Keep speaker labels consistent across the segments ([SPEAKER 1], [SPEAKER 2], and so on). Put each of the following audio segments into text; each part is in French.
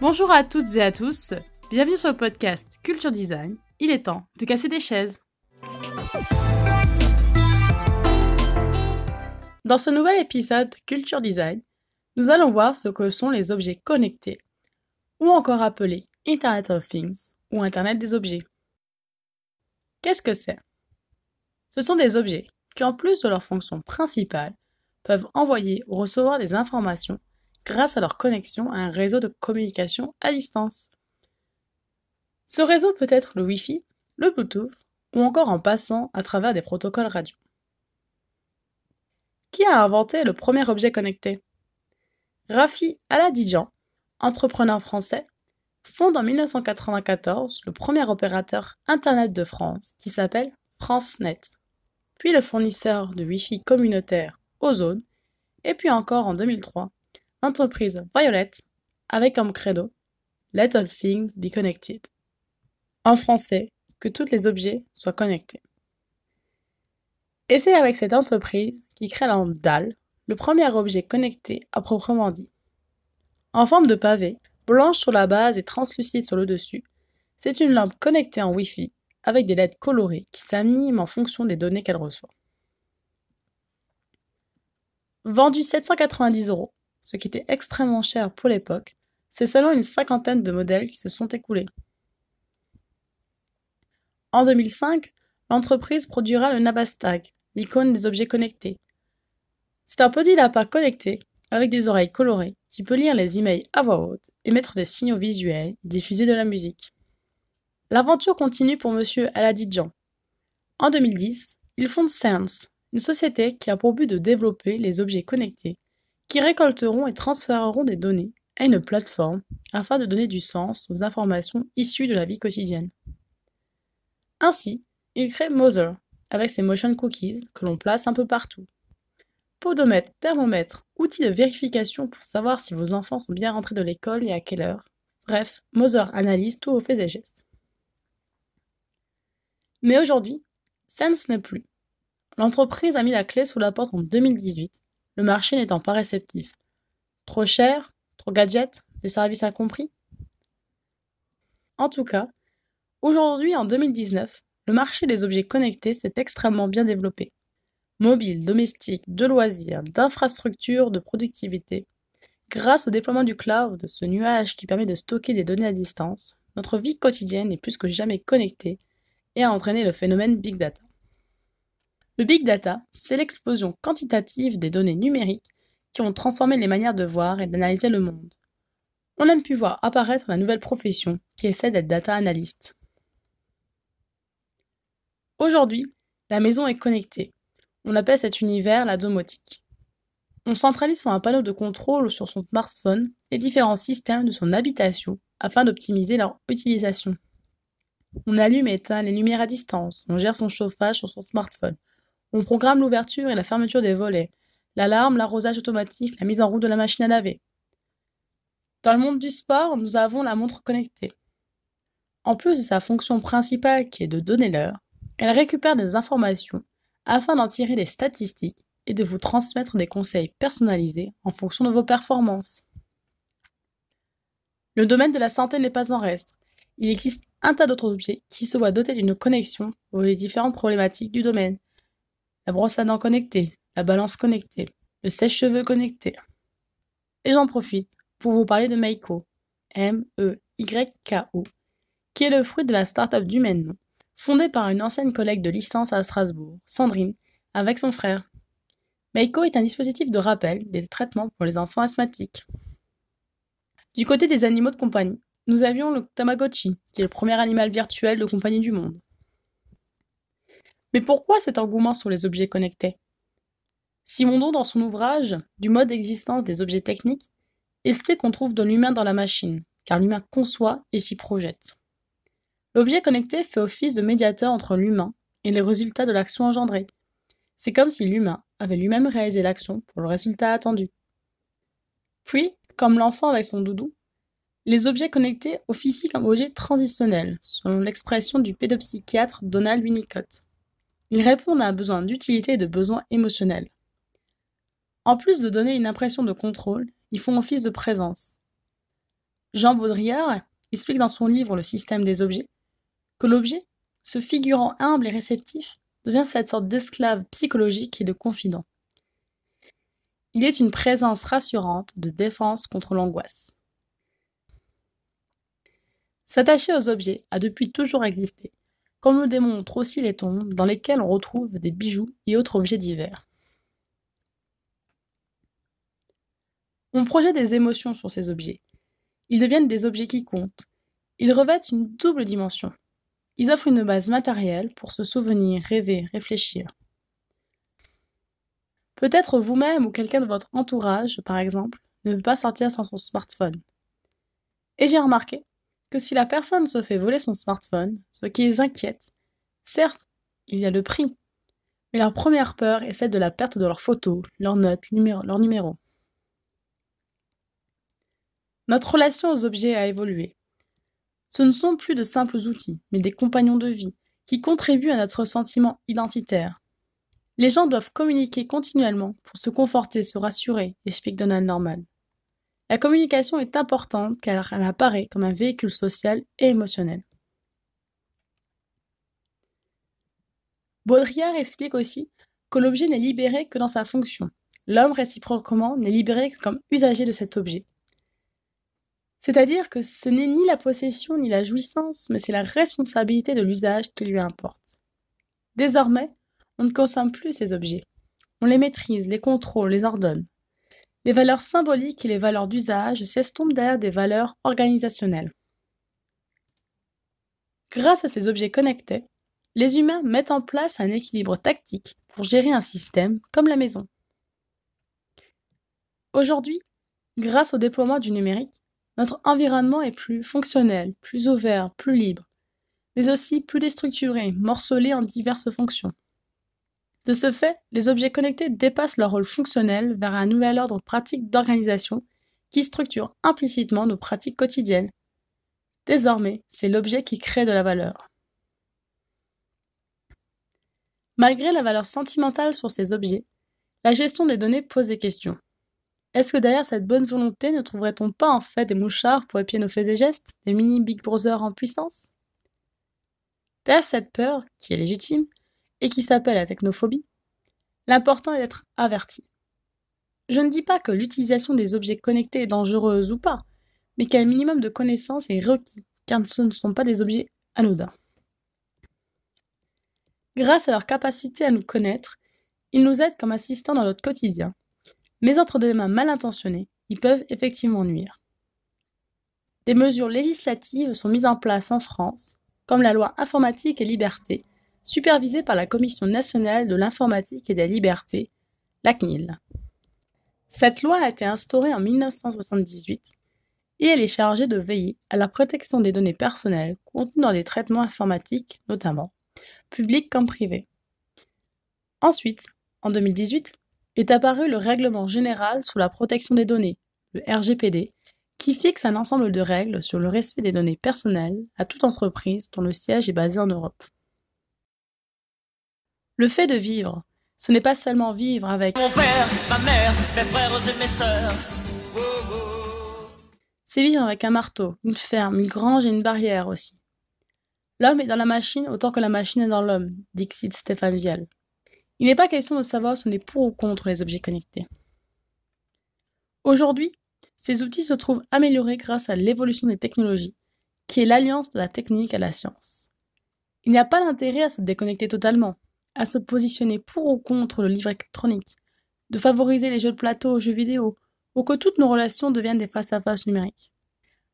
[SPEAKER 1] Bonjour à toutes et à tous, bienvenue sur le podcast Culture Design. Il est temps de casser des chaises. Dans ce nouvel épisode Culture Design, nous allons voir ce que sont les objets connectés, ou encore appelés Internet of Things ou Internet des objets. Qu'est-ce que c'est? Ce sont des objets qui, en plus de leur fonction principale, peuvent envoyer ou recevoir des informations grâce à leur connexion à un réseau de communication à distance. Ce réseau peut être le Wi-Fi, le Bluetooth ou encore en passant à travers des protocoles radio. Qui a inventé le premier objet connecté? Rafi Aladidjan, entrepreneur français, fonde en 1994 le premier opérateur Internet de France qui s'appelle FranceNet, puis le fournisseur de Wi-Fi communautaire Ozone, et puis encore en 2003 l'entreprise Violet avec comme credo Let all things be connected. En français, que tous les objets soient connectés. Et c'est avec cette entreprise qui crée la lampe DAL, le premier objet connecté à proprement dit. En forme de pavé, blanche sur la base et translucide sur le dessus, c'est une lampe connectée en Wi-Fi avec des LED colorées qui s'animent en fonction des données qu'elle reçoit. Vendu 790 euros, ce qui était extrêmement cher pour l'époque, c'est seulement une cinquantaine de modèles qui se sont écoulés. En 2005, l'entreprise produira le Nabastag, l'icône des objets connectés. C'est un petit lapin connecté avec des oreilles colorées qui peut lire les emails à voix haute, émettre des signaux visuels et diffuser de la musique. L'aventure continue pour monsieur Aladidjan. En 2010, il fonde Sense, une société qui a pour but de développer les objets connectés qui récolteront et transféreront des données à une plateforme afin de donner du sens aux informations issues de la vie quotidienne. Ainsi, il crée Mother avec ses motion cookies que l'on place un peu partout. Podomètre, thermomètre, outils de vérification pour savoir si vos enfants sont bien rentrés de l'école et à quelle heure. Bref, Mother analyse tous vos faits et gestes. Mais aujourd'hui, Sense n'est plus. L'entreprise a mis la clé sous la porte en 2018 le marché n'étant pas réceptif. Trop cher Trop gadget Des services incompris? En tout cas, aujourd'hui en 2019, le marché des objets connectés s'est extrêmement bien développé. Mobile, domestique, de loisirs, d'infrastructures, de productivité. Grâce au déploiement du cloud, ce nuage qui permet de stocker des données à distance, notre vie quotidienne est plus que jamais connectée et a entraîné le phénomène Big Data. Le big data, c'est l'explosion quantitative des données numériques qui ont transformé les manières de voir et d'analyser le monde. On a pu voir apparaître la nouvelle profession qui essaie d'être data analyst. Aujourd'hui, la maison est connectée. On appelle cet univers la domotique. On centralise sur un panneau de contrôle sur son smartphone les différents systèmes de son habitation afin d'optimiser leur utilisation. On allume et éteint les lumières à distance, on gère son chauffage sur son smartphone, on programme l'ouverture et la fermeture des volets, l'alarme, l'arrosage automatique, la mise en route de la machine à laver. Dans le monde du sport, nous avons la montre connectée. En plus de sa fonction principale qui est de donner l'heure, elle récupère des informations afin d'en tirer des statistiques et de vous transmettre des conseils personnalisés en fonction de vos performances. Le domaine de la santé n'est pas en reste. Il existe un tas d'autres objets qui se voient dotés d'une connexion pour les différentes problématiques du domaine, la brosse à dents connectée, la balance connectée, le sèche-cheveux connecté. Et j'en profite pour vous parler de Meiko, M-E-Y-K-O, qui est le fruit de la start-up du même nom, fondée par une ancienne collègue de licence à Strasbourg, Sandrine, avec son frère. Meiko est un dispositif de rappel des traitements pour les enfants asthmatiques. Du côté des animaux de compagnie, nous avions le Tamagotchi, qui est le premier animal virtuel de compagnie du monde. Mais pourquoi cet engouement sur les objets connectés? Simondon, dans son ouvrage Du mode d'existence des objets techniques, explique qu'on trouve de l'humain dans la machine, car l'humain conçoit et s'y projette. L'objet connecté fait office de médiateur entre l'humain et les résultats de l'action engendrée. C'est comme si l'humain avait lui-même réalisé l'action pour le résultat attendu. Puis, comme l'enfant avec son doudou, les objets connectés officient comme objets transitionnels, selon l'expression du pédopsychiatre Donald Winnicott. Ils répondent à un besoin d'utilité et de besoin émotionnel. En plus de donner une impression de contrôle, ils font office de présence. Jean Baudrillard explique dans son livre Le système des objets que l'objet, se figurant humble et réceptif, devient cette sorte d'esclave psychologique et de confident. Il est une présence rassurante de défense contre l'angoisse. S'attacher aux objets a depuis toujours existé, comme le démontrent aussi les tombes dans lesquelles on retrouve des bijoux et autres objets divers. On projette des émotions sur ces objets. Ils deviennent des objets qui comptent. Ils revêtent une double dimension. Ils offrent une base matérielle pour se souvenir, rêver, réfléchir. Peut-être vous-même ou quelqu'un de votre entourage, par exemple, ne peut pas sortir sans son smartphone. Et j'ai remarqué que si la personne se fait voler son smartphone, ce qui les inquiète, certes, il y a le prix, mais leur première peur est celle de la perte de leurs photos, leurs notes, leurs numéros. Notre relation aux objets a évolué. Ce ne sont plus de simples outils, mais des compagnons de vie qui contribuent à notre sentiment identitaire. Les gens doivent communiquer continuellement pour se conforter, se rassurer, explique Donald Norman. La communication est importante car elle apparaît comme un véhicule social et émotionnel. Baudrillard explique aussi que l'objet n'est libéré que dans sa fonction. L'homme réciproquement n'est libéré que comme usager de cet objet. C'est-à-dire que ce n'est ni la possession ni la jouissance, mais c'est la responsabilité de l'usage qui lui importe. Désormais, on ne consomme plus ces objets. On les maîtrise, les contrôle, les ordonne. Les valeurs symboliques et les valeurs d'usage s'estompent derrière des valeurs organisationnelles. Grâce à ces objets connectés, les humains mettent en place un équilibre tactique pour gérer un système comme la maison. Aujourd'hui, grâce au déploiement du numérique, notre environnement est plus fonctionnel, plus ouvert, plus libre, mais aussi plus déstructuré, morcelé en diverses fonctions. De ce fait, les objets connectés dépassent leur rôle fonctionnel vers un nouvel ordre pratique d'organisation qui structure implicitement nos pratiques quotidiennes. Désormais, c'est l'objet qui crée de la valeur. Malgré la valeur sentimentale sur ces objets, la gestion des données pose des questions. Est-ce que derrière cette bonne volonté ne trouverait-on pas en fait des mouchards pour épier nos faits et gestes, des mini Big Brother en puissance? Derrière cette peur, qui est légitime, et qui s'appelle la technophobie, l'important est d'être averti. Je ne dis pas que l'utilisation des objets connectés est dangereuse ou pas, mais qu'un minimum de connaissances est requis, car ce ne sont pas des objets anodins. Grâce à leur capacité à nous connaître, ils nous aident comme assistants dans notre quotidien, mais entre des mains mal intentionnées, ils peuvent effectivement nuire. Des mesures législatives sont mises en place en France, comme la loi informatique et liberté, supervisée par la Commission nationale de l'informatique et des libertés, la CNIL. Cette loi a été instaurée en 1978 et elle est chargée de veiller à la protection des données personnelles contenues dans des traitements informatiques notamment, publics comme privés. Ensuite, en 2018, est apparu le Règlement général sur la protection des données, le RGPD, qui fixe un ensemble de règles sur le respect des données personnelles à toute entreprise dont le siège est basé en Europe. Le fait de vivre, ce n'est pas seulement vivre avec mon père, ma mère, mes frères et mes sœurs. C'est vivre avec un marteau, une ferme, une grange et une barrière aussi. L'homme est dans la machine autant que la machine est dans l'homme, dit Stéphane Vial. Il n'est pas question de savoir si on est pour ou contre les objets connectés. Aujourd'hui, ces outils se trouvent améliorés grâce à l'évolution des technologies, qui est l'alliance de la technique à la science. Il n'y a pas d'intérêt à se déconnecter totalement à se positionner pour ou contre le livre électronique, de favoriser les jeux de plateau aux jeux vidéo, ou que toutes nos relations deviennent des face-à-face numériques.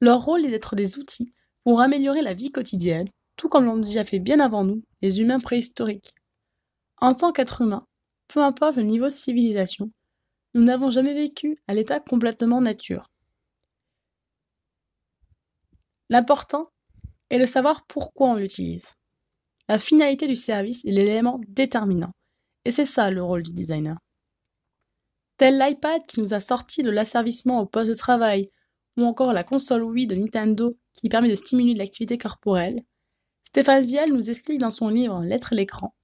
[SPEAKER 1] Leur rôle est d'être des outils pour améliorer la vie quotidienne, tout comme l'ont déjà fait bien avant nous les humains préhistoriques. En tant qu'être humain, peu importe le niveau de civilisation, nous n'avons jamais vécu à l'état complètement nature. L'important est de savoir pourquoi on l'utilise. La finalité du service est l'élément déterminant. Et c'est ça le rôle du designer. Tel l'iPad qui nous a sorti de l'asservissement au poste de travail, ou encore la console Wii de Nintendo qui permet de stimuler l'activité corporelle, Stéphane Vial nous explique dans son livre L'être l'écran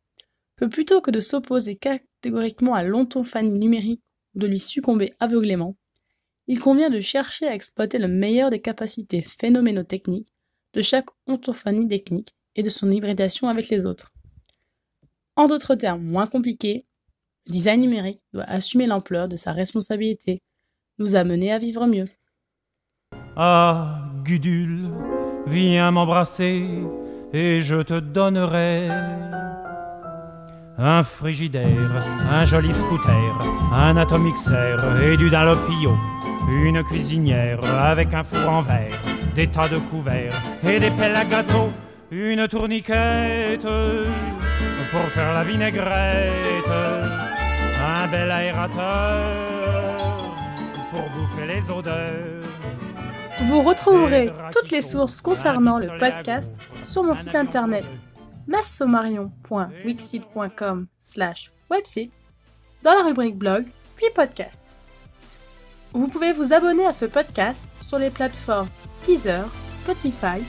[SPEAKER 1] que plutôt que de s'opposer catégoriquement à l'ontophanie numérique ou de lui succomber aveuglément, il convient de chercher à exploiter le meilleur des capacités phénoménotechniques de chaque ontophanie technique et de son hybridation avec les autres. En d'autres termes moins compliqués, le design numérique doit assumer l'ampleur de sa responsabilité, nous amener à vivre mieux.
[SPEAKER 2] Ah, Gudule, viens m'embrasser et je te donnerai un frigidaire, un joli scooter, un atomixer et du Dunlopio, une cuisinière avec un four en verre, des tas de couverts et des pelles à gâteau, une tourniquette pour faire la vinaigrette, un bel aérateur pour bouffer les odeurs.
[SPEAKER 1] Vous retrouverez toutes les sources concernant le podcast sur mon site internet massomarion.wixit.com slash website dans la rubrique blog puis podcast. Vous pouvez vous abonner à ce podcast sur les plateformes Teaser, Spotify,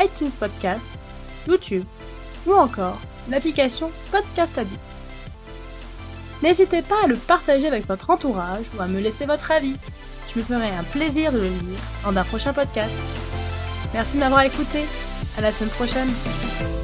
[SPEAKER 1] iTunes Podcast, YouTube ou encore l'application Podcast Addict. N'hésitez pas à le partager avec votre entourage ou à me laisser votre avis. Je me ferai un plaisir de le lire dans un prochain podcast. Merci de m'avoir écouté. À la semaine prochaine.